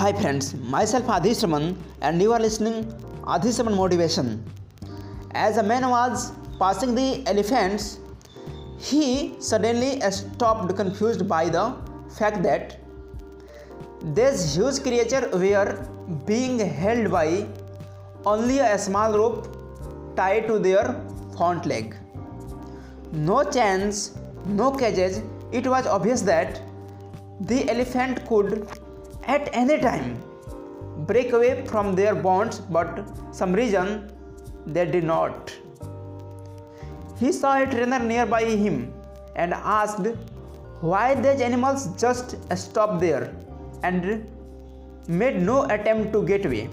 Hi friends, myself Adhish Raman and you are listening Adhish Raman Motivation. As a man was passing the elephants, he suddenly stopped confused by the fact that these huge creatures were being held by only a small rope tied to their front leg. No chains, no cages, it was obvious that the elephant could at any time hmm. break away from their bonds, but some reason they did not. He saw a trainer nearby him and asked why these animals just stopped there and made no attempt to get away.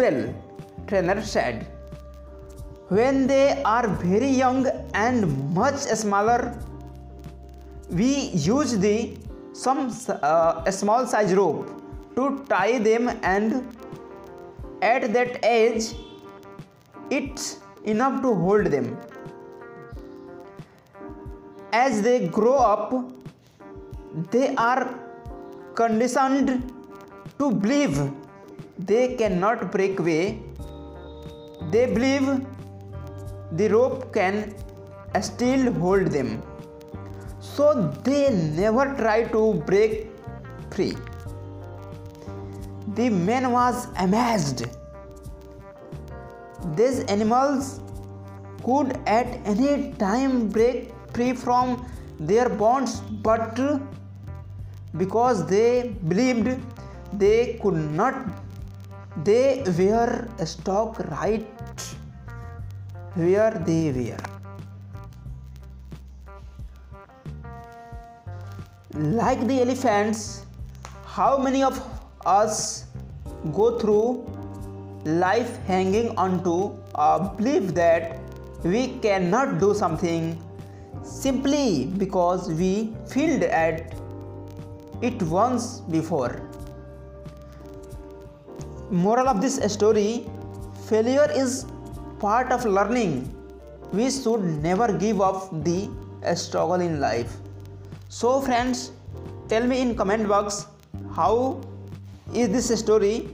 Well, trainer said, when they are very young and much smaller, we use the some uh, small size rope to tie them and at that age it's enough to hold them. As they grow up they are conditioned to believe they cannot break away they believe the rope can still hold them so they never try to break free. The man was amazed. These animals could at any time break free from their bonds, but because they believed they could not, they were stuck right where they were. Like the elephants, how many of us go through life hanging onto a belief that we cannot do something simply because we failed at it once before. Moral of this story failure is part of learning. We should never give up the struggle in life. So friends, tell me in comment box how is this story